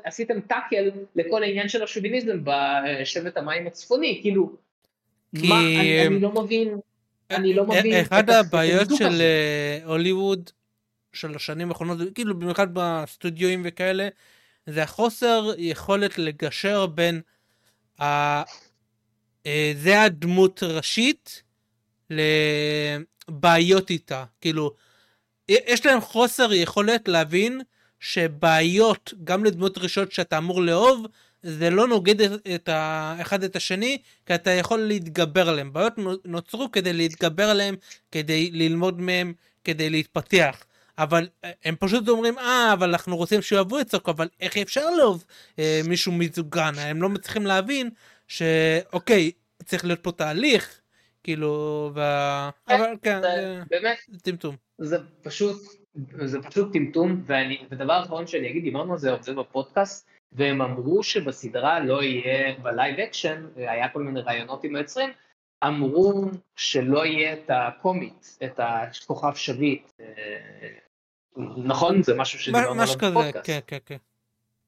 עשיתם טאקל לכל העניין של השוביניזם בשבט המים הצפוני, כאילו, כי... מה, אני, אני לא מבין, אני לא מבין. אחד הבעיות של אה, הוליווד של השנים האחרונות, כאילו במיוחד בסטודיואים וכאלה, זה החוסר יכולת לגשר בין ה... אה, זה הדמות ראשית לבעיות איתה. כאילו, יש להם חוסר יכולת להבין שבעיות, גם לדמות ראשיות שאתה אמור לאהוב, זה לא נוגד את האחד את השני, כי אתה יכול להתגבר עליהם. בעיות נוצרו כדי להתגבר עליהם, כדי ללמוד מהם, כדי להתפתח. אבל אה, הם פשוט אומרים, אה, אבל אנחנו רוצים שיאהבו את סוקו, אבל איך אפשר לאהוב אה, מישהו מזוגן? הם לא מצליחים להבין שאוקיי, צריך להיות פה תהליך, כאילו, ו... כן, אבל כן, זה, באמת, זה טמטום. זה פשוט, זה פשוט טמטום, ואני, ודבר אחרון שאני אגיד, דיברנו על זה הרבה בפודקאסט, והם אמרו שבסדרה לא יהיה, ב live action, היה כל מיני רעיונות עם היוצרים, אמרו שלא יהיה את ה comet, את הכוכב שביט. אה, נכון? זה משהו שדיברנו עליו בפודקאסט. כן, כן, כן.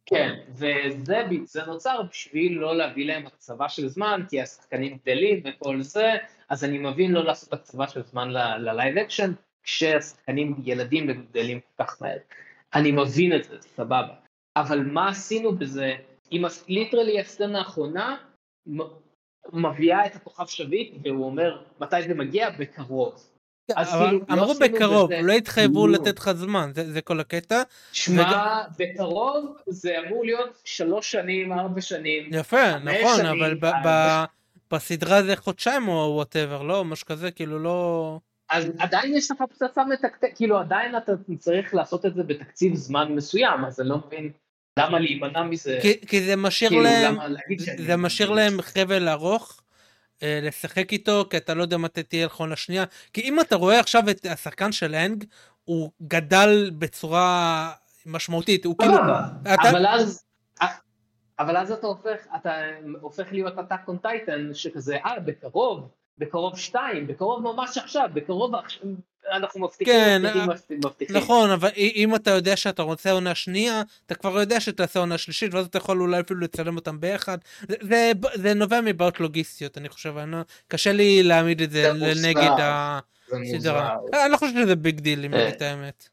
כן, וזה זה נוצר בשביל לא להביא להם הקפצה של זמן, כי השחקנים גדלים וכל זה, אז אני מבין לא לעשות הקפצה של זמן ל live action, כשהשחקנים ילדים וגדלים כל כך מהר. אני מבין את זה, סבבה. אבל מה עשינו בזה, אם literally הסצנה האחרונה מביאה את הכוכב שביט, והוא אומר, מתי זה מגיע? בקרוב. כאילו, לא אמרו בקרוב, לא התחייבו לתת לך זמן, זה כל הקטע. שמע, בקרוב זה אמור להיות שלוש שנים, ארבע שנים. יפה, נכון, אבל בסדרה זה חודשיים או וואטאבר, לא? משהו כזה, כאילו לא... אז עדיין יש לך פצצה מתקתקת, כאילו עדיין אתה צריך לעשות את זה בתקציב זמן מסוים, אז אני לא מבין למה להימנע מזה. כי זה משאיר כאילו, להם, זה משאיר להם חבל ארוך. אה, לשחק איתו, כי אתה לא יודע מתי תהיה לך עונה שנייה. כי אם אתה רואה עכשיו את השחקן של האנג, הוא גדל בצורה משמעותית, הוא כאילו... אבל אז... אבל אז אתה הופך, אתה הופך להיות הטאק און טייטן, שכזה, אה, בקרוב, בקרוב שתיים, בקרוב ממש עכשיו, בקרוב אנחנו מבטיחים, כן, מבטיחים, מבטיחים. נכון, אבל אם אתה יודע שאתה רוצה עונה שנייה, אתה כבר יודע שתעשה עונה שלישית, ואז אתה יכול אולי אפילו לצלם אותם ביחד. זה, זה, זה נובע מבעיות לוגיסטיות, אני חושב, אני, לא- קשה לי להעמיד את זה, זה לנגד הסדרה. אני לא חושב שזה big deal, אם נגיד את האמת.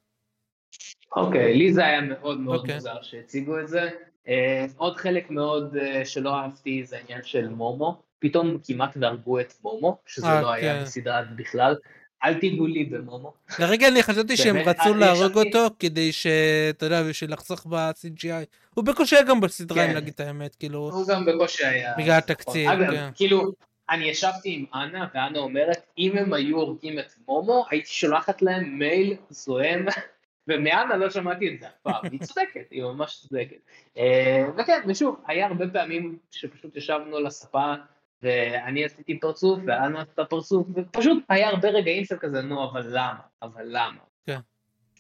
אוקיי, לי זה היה מאוד מאוד אוקיי. מוזר שהציגו את זה. אה, עוד חלק מאוד אה, שלא אהבתי זה העניין של מומו. פתאום כמעט והרגו את מומו, שזה אה, לא היה כן. בסדרה בכלל. אל תיגעו לי במומו. לרגע אני חשבתי שהם רצו להרוג אותו כדי ש... אתה יודע, בשביל לחסוך ב-CGI. הוא בקושי היה גם בסדרה, אם כן. נגיד את האמת, כאילו... הוא גם בקושי היה. בגלל התקציב, כן. כאילו, אני ישבתי עם אנה, ואנה אומרת, אם הם היו הורגים את מומו, הייתי שולחת להם מייל זוהם, ומאנה לא שמעתי את זה אף פעם, היא צודקת, היא ממש צודקת. אה, וכן, ושוב, היה הרבה פעמים שפשוט ישבנו על הספה, ואני עשיתי פרצוף, ואנה עשתה פרצוף, ופשוט היה הרבה רגעים של כזה, נו, אבל למה? אבל למה? כן.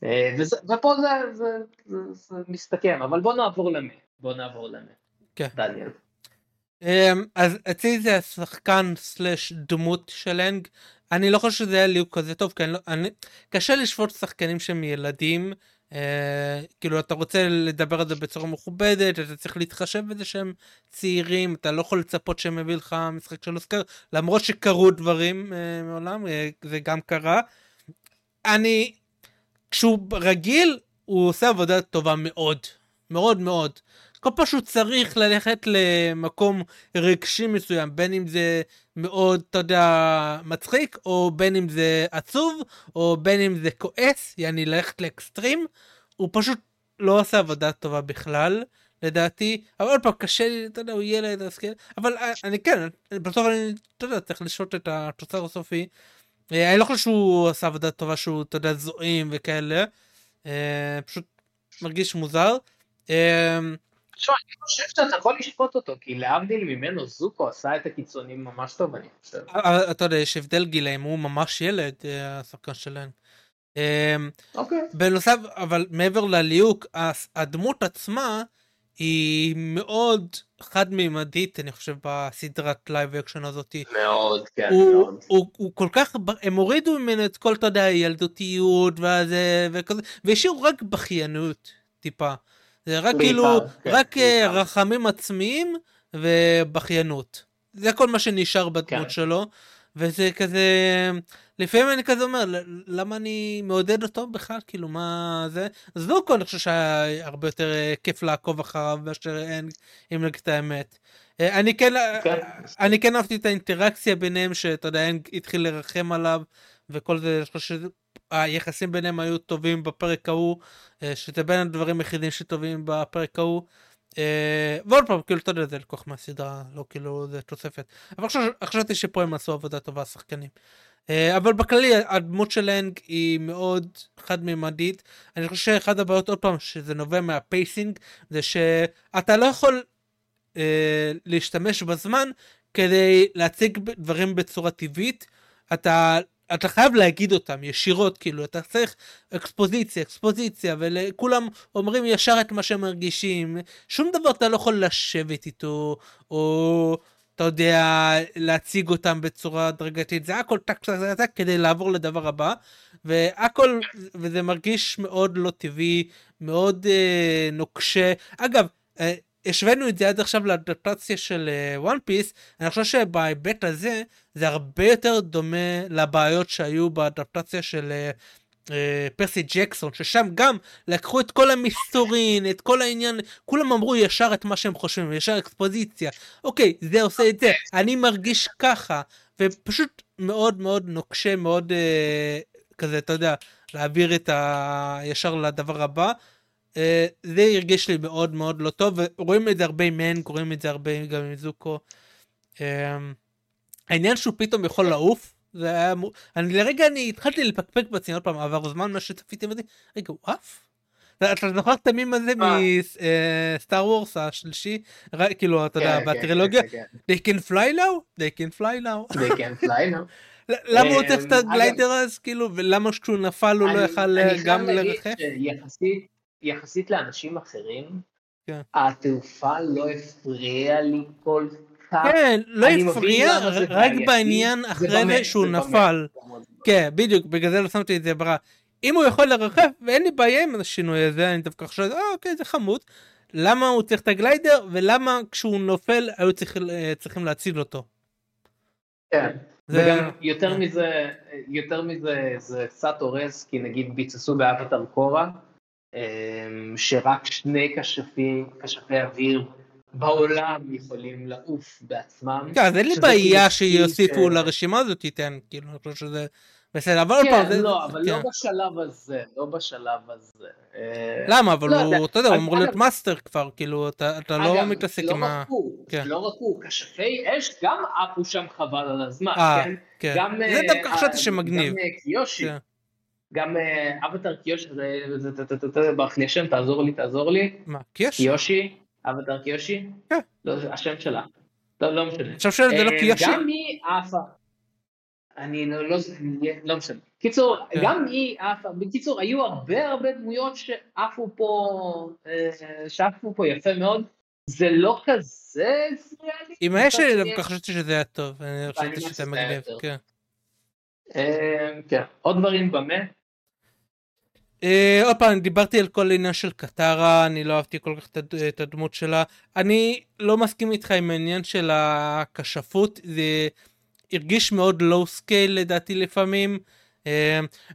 אה, וזה, ופה זה, זה, זה, זה מסתכם, אבל בוא נעבור למה. בוא נעבור למה. כן. דניאל. אמ, אז אצלי זה השחקן סלאש דמות של אנג. אני לא חושב שזה היה ליהוק כזה טוב, כי אני לא, אני, קשה לשפוט שחקנים שהם ילדים. אה, כאילו אתה רוצה לדבר על זה בצורה מכובדת אתה צריך להתחשב בזה שהם צעירים אתה לא יכול לצפות שהם מביא לך משחק של אוסקר למרות שקרו דברים אה, מעולם אה, זה גם קרה. אני כשהוא רגיל הוא עושה עבודה טובה מאוד מאוד מאוד. כל פעם שהוא צריך ללכת למקום רגשי מסוים בין אם זה מאוד אתה יודע מצחיק או בין אם זה עצוב או בין אם זה כועס יעני ללכת לאקסטרים הוא פשוט לא עושה עבודה טובה בכלל לדעתי אבל עוד פעם קשה לי אתה יודע הוא ילד אז כן אבל אה, אני כן בסוף אני אתה יודע צריך לשעות את התוצר הסופי. אה, אני לא חושב שהוא עושה עבודה טובה שהוא אתה יודע זועם וכאלה אה, פשוט מרגיש מוזר. תשמע, אני חושב שאתה יכול לשפוט אותו, כי להבדיל ממנו זוקו עשה את הקיצונים ממש טוב, אני חושב. אתה יודע, יש הבדל גילאים, הוא ממש ילד, השחקן שלהם. אוקיי. בנוסף, אבל מעבר לליהוק, הדמות עצמה היא מאוד חד-מימדית, אני חושב, בסדרת live action הזאת. מאוד, כן, הוא, מאוד. הוא, הוא כל כך, הם הורידו ממנו את כל, אתה יודע, ילדותיות וזה, וכזה, והשאירו רק בכיינות, טיפה. זה רק בעיקר, כאילו, כן, רק אה, בעיקר. רחמים עצמיים ובכיינות. זה כל מה שנשאר בדמות כן. שלו. וזה כזה, לפעמים אני כזה אומר, למה אני מעודד אותו בכלל, כאילו מה זה? אז כל אני חושב שהיה הרבה יותר אה, כיף לעקוב אחריו מאשר אין, אם נגיד את האמת. אה, אני כן, כן, אני כן אהבתי את האינטראקציה ביניהם, שאתה יודע, אין התחיל לרחם עליו, וכל זה, אני חושב שהיחסים ביניהם היו טובים בפרק ההוא, אה, שזה בין הדברים היחידים שטובים בפרק ההוא. אה, ועוד פעם כאילו אתה יודע זה לקוח מהסדרה לא כאילו זה תוספת אבל חשבתי שפה הם עשו עבודה טובה השחקנים. אה, אבל בכללי הדמות של לנג היא מאוד חד מימדית אני חושב שאחד הבעיות עוד פעם שזה נובע מהפייסינג זה שאתה לא יכול להשתמש בזמן כדי להציג דברים בצורה טבעית אתה אתה חייב להגיד אותם ישירות כאילו אתה צריך אקספוזיציה אקספוזיציה וכולם אומרים ישר את מה שהם מרגישים שום דבר אתה לא יכול לשבת איתו או אתה יודע להציג אותם בצורה הדרגתית זה הכל טק טק טק כדי לעבור לדבר הבא והכל וזה מרגיש מאוד לא טבעי מאוד אה, נוקשה אגב. אה, השווינו את זה עד עכשיו לאדפטציה של וואן uh, פיס, אני חושב שבהיבט הזה זה הרבה יותר דומה לבעיות שהיו באדפטציה של uh, uh, פרסי ג'קסון, ששם גם לקחו את כל המסתורין, את כל העניין, כולם אמרו ישר את מה שהם חושבים, ישר אקספוזיציה. אוקיי, זה עושה את זה, אני מרגיש ככה, ופשוט מאוד מאוד נוקשה, מאוד uh, כזה, אתה יודע, להעביר את ה... ישר לדבר הבא. אה, זה הרגיש לי מאוד מאוד לא טוב ורואים את זה הרבה עם מנג רואים את זה הרבה גם עם זוקו. אה, העניין שהוא פתאום יכול לעוף זה היה אני לרגע אני התחלתי לפקפק בעצמי עוד פעם עבר זמן מה שצפיתי בזה רגע הוא עף? אתה זוכר את המים הזה מסטאר וורס השלישי? כאילו אתה יודע כן, כן, בטרילוגיה? כן, they can fly now? They can fly now. They can fly now. למה הוא צריך את הגליידר אז כאילו ולמה כשהוא נפל הוא לא יכל גם לרחף? יחסית יחסית לאנשים אחרים, כן. התעופה לא הפריעה לי כל כך. כן, לא הפריע, רק בעניין אחרי זה שהוא נפל. כן, בדיוק, בגלל זה לא שמתי את זה ברע. אם הוא יכול לרחף, ואין לי בעיה עם השינוי הזה, אני דווקא חושב, אה, אוקיי, זה חמוד. למה הוא צריך את הגליידר, ולמה כשהוא נופל היו צריכים, אה, צריכים להציל אותו. כן, זה... וגם יותר מזה, יותר מזה, זה קצת הורס, כי נגיד ביצסו באבטר קורה, שרק שני כשפי, כשפי אוויר בעולם יכולים לעוף בעצמם. כן, אז אין לי בעיה שיוסיפו לרשימה הזאת, תיתן, כאילו, אני חושב שזה בסדר, אבל כן, פעם, לא, אבל לא כן. בשלב הזה, לא בשלב הזה. אה, למה? אבל לא הוא, אתה יודע, הוא אמור להיות master כבר, כאילו, אתה לא מתעסק לא עם ה... כן. לא רק הוא, כשפי אש גם עפו שם חבל על הזמן, אה, כן? זה דווקא אה, חשבתי שמגניב. גם קיושי. גם אבטר קיושי, זה ברח לי השם, תעזור לי, תעזור לי. מה, קיושי? קיושי, אבטר קיושי? כן. לא, השם שלה. לא, לא משנה. השם שלה זה לא קיושי? גם היא עפה. אני לא, לא, לא משנה. קיצור, כן. גם היא עפה, בקיצור, היו הרבה הרבה דמויות שעפו פה, שעפו פה יפה מאוד. זה לא כזה הפריע. עם האש שלי דווקא חשבתי שזה היה טוב, אני חשבתי שזה מגניב, כן. כן, עוד דברים במה? Uh, עוד פעם, דיברתי על כל עניין של קטרה, אני לא אהבתי כל כך את הדמות שלה. אני לא מסכים איתך עם העניין של הכשפות, זה הרגיש מאוד low scale לדעתי לפעמים. אה,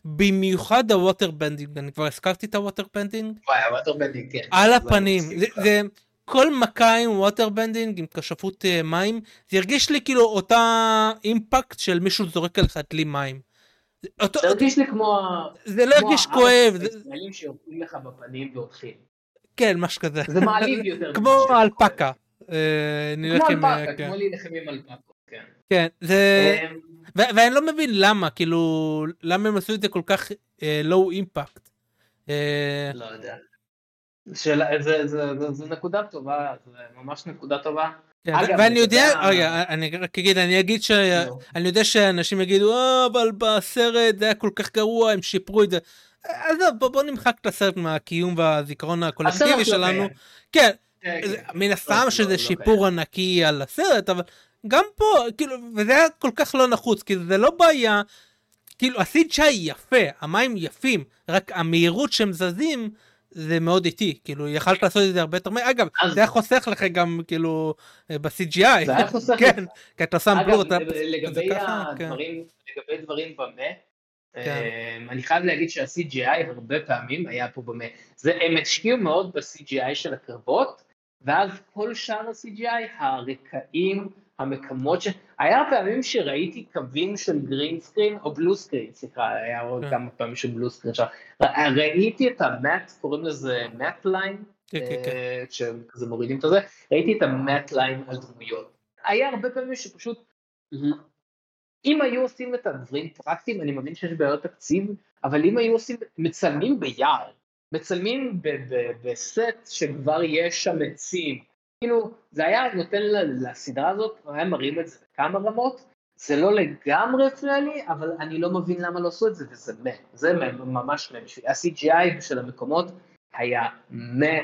במיוחד ה water bending, אני כבר הזכרתי את ה water bending? וואי, ה water bending, כן. על הפנים. זה, כל מכה עם water bending, עם כשפות אה, מים, זה הרגיש לי כאילו אותה אימפקט של מישהו זורק עליך דלי מים. אותו... זה הרגיש לי כמו... זה לא הרגיש כואב. זה ישראלים שיורקים לך בפנים והולכים. כן, משהו כזה. זה מעליב יותר. כמו אלפקה. אה, כמו אלפקה, כן. כמו להילחם עם אלפקה, כן. כן, זה... אמ, ואני לא מבין למה, כאילו, למה הם עשו את זה כל כך לואו אימפקט. לא יודע. זו נקודה טובה, זה ממש נקודה טובה. כן, ואני יודע, רגע, אני רק אגיד, אני אגיד שאני יודע שאנשים יגידו, אה, אבל בסרט זה היה כל כך גרוע, הם שיפרו את זה. עזוב, בוא נמחק את הסרט מהקיום והזיכרון הקולקטיבי שלנו. כן, כן, כן. מן הסתם לא, שזה לא שיפור ענקי על הסרט, אבל גם פה, כאילו, וזה היה כל כך לא נחוץ, כי זה לא בעיה, כאילו, ה-CGI יפה, המים יפים, רק המהירות שהם זזים, זה מאוד איטי, כאילו יכלת לעשות את זה הרבה יותר מהר, אגב, זה היה חוסך לך גם כאילו ב-CGI, זה היה חוסך, כן, כי אתה שם בלור, אגב, לגבי הדברים, לגבי דברים במה, כן. אמ, אני חייב להגיד שה-CGI הרבה פעמים היה פה במה, הם השקיעו מאוד ב-CGI של הקרבות, ואז כל שאר ה-CGI, הרקעים, המקומות ש... היה פעמים שראיתי קווים של green screen, או blue screen, סליחה, היה עוד כן. כמה פעמים של blue screen שם. ראיתי את ה matte, קוראים לזה matte line, כן, כן, אה, כשכזה מורידים את זה, ראיתי את ה matte line על דמויות. היה הרבה פעמים שפשוט, אם היו עושים את הדברים פרקטיים, אני מבין שיש בעיות תקציב, אבל אם היו עושים, מצלמים ביער, מצלמים בסט שכבר יש שם עצים, כאילו זה היה נותן לסדרה הזאת, היה מרים את זה בכמה רמות, זה לא לגמרי הפריע לי, אבל אני לא מבין למה לא עשו את זה, וזה מה, זה ממש מה בשבילי, ה-CGI של המקומות היה מה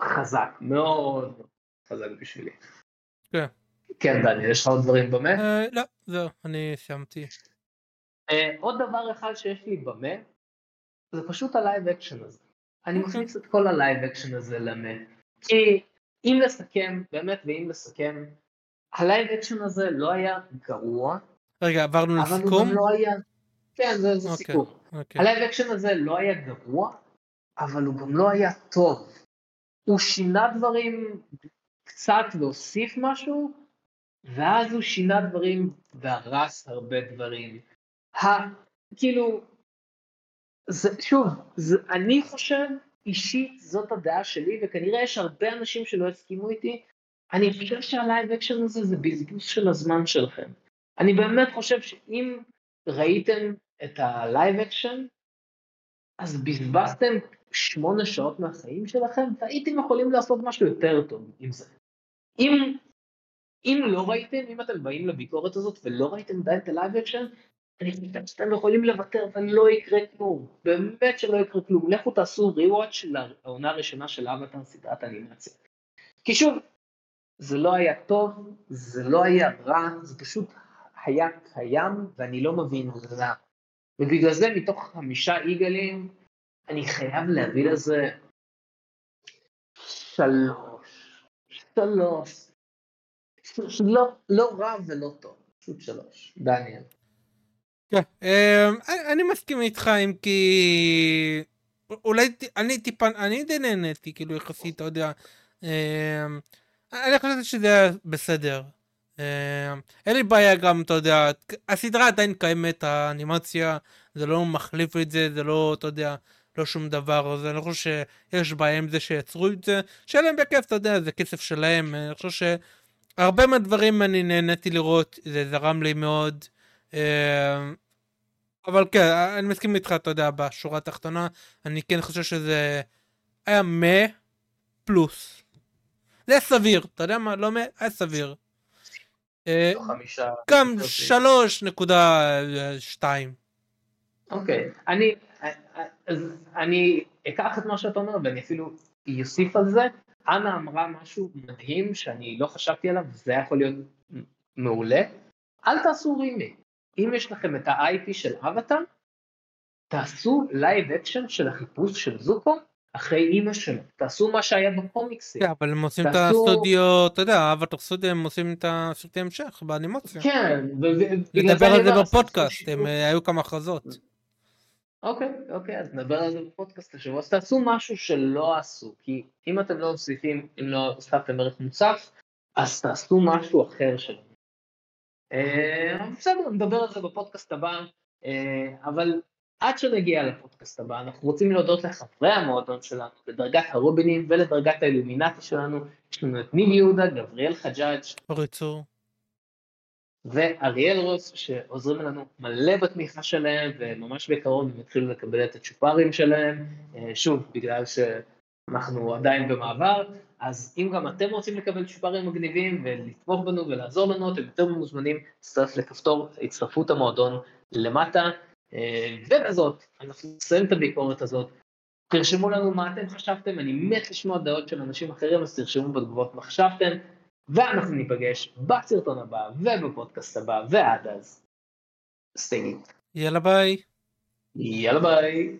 חזק, מאוד חזק בשבילי. כן. כן, דניאל, יש לך עוד דברים במה? אה, לא, זהו, אני סיימתי. אה, עוד דבר אחד שיש לי ב meh, זה פשוט ה live action הזה. אני אוקיי. מכניס את כל ה live action הזה ל meh. כי אם לסכם, באמת ואם לסכם, ה live action הזה לא היה גרוע. רגע, עברנו לסיכום? אבל הוא גם לא היה... כן, זה, זה אוקיי, אוקיי, סיכום. אוקיי. אוקיי. ה live action הזה לא היה גרוע, אבל הוא גם לא היה טוב. הוא שינה דברים קצת והוסיף משהו, ואז הוא שינה דברים והרס הרבה דברים. ה... כאילו, זה, שוב, זה, אני חושב אישית זאת הדעה שלי, וכנראה יש הרבה אנשים שלא הסכימו איתי, אני חושב שה live action הזה זה בזבוז של הזמן שלכם. אני באמת חושב שאם ראיתם את ה live action, אז בזבזתם שמונה שעות מהחיים שלכם, והייתם יכולים לעשות משהו יותר טוב עם זה. אם, אם לא ראיתם, אם אתם באים לביקורת הזאת ולא ראיתם די את ה live action, אני חושב שאתם יכולים לוותר ולא יקרה כלום, באמת שלא יקרה כלום, לכו תעשו rewatch לעונה הראשונה של אבטר סדרת אנימציה. כי שוב, זה לא היה טוב, זה לא היה רע, זה פשוט היה קיים ואני לא מבין למה. ובגלל זה מתוך חמישה איגלים, אני חייב להביא לזה שלוש, שלוש, לא, לא רע ולא טוב, פשוט שלוש, דניאל. כן, אמ, אני מסכים איתך אם כי אולי אני טיפה אני די נהניתי כאילו יחסית אתה יודע אמ, אני חושבת שזה היה בסדר. אמ, אין לי בעיה גם אתה יודע הסדרה עדיין קיימת האנימציה זה לא מחליף את זה זה לא אתה יודע לא שום דבר אז אני חושב שיש בעיה עם זה שיצרו את זה שיהיה להם בכיף אתה יודע זה כסף שלהם אני חושב שהרבה מהדברים אני נהניתי לראות זה זרם לי מאוד. אבל כן, אני מסכים איתך, אתה יודע, בשורה התחתונה, אני כן חושב שזה היה מה פלוס. זה סביר, אתה יודע מה? לא מה, היה סביר. אה, גם שלוש נקודה שתיים. אוקיי, אני, אני אקח את מה שאתה אומר ואני אפילו אוסיף על זה. אנה אמרה משהו מדהים שאני לא חשבתי עליו, זה יכול להיות מעולה. אל תעשו רימי. אם יש לכם את ה-IP של אבטאר, תעשו live action של החיפוש של זוקו אחרי אימא שלו, תעשו מה שהיה בקומיקסים. כן, אבל הם עושים תעשו... את הסטודיו, אתה יודע, אבטאר סטודיו הם עושים את הסרטי המשך באנימציה. כן, נדבר על זה בפודקאסט, הם אה, היו כמה הכרזות. אוקיי, אוקיי, אז נדבר על זה בפודקאסט השבוע, אז תעשו משהו שלא עשו, כי אם אתם לא מוסיפים, אם לא הוספתם ערך מוצף, אז תעשו משהו אחר שלו. אה, בסדר, נדבר על זה בפודקאסט הבא, אה, אבל עד שנגיע לפודקאסט הבא, אנחנו רוצים להודות לחברי המועדון שלנו, לדרגת הרובינים ולדרגת האילומינטי שלנו, יש לנו את ניב יהודה, גבריאל חג'אג', אורי צור, ואריאל רוס, שעוזרים לנו מלא בתמיכה שלהם, וממש בקרוב הם יתחילו לקבל את הצ'ופרים שלהם, אה, שוב, בגלל ש... אנחנו עדיין במעבר, אז אם גם אתם רוצים לקבל צ'ופרים מגניבים ולתמוך בנו ולעזור לנו, אתם יותר מוזמנים להצטרף לכפתור הצטרפות המועדון למטה, אה, ובזאת אנחנו נסיים את הביקורת הזאת. תרשמו לנו מה אתם חשבתם, אני מת לשמוע דעות של אנשים אחרים, אז תרשמו בתגובות מה חשבתם, ואנחנו ניפגש בסרטון הבא ובפודקאסט הבא, ועד אז, סטייגית. יאללה ביי. יאללה ביי.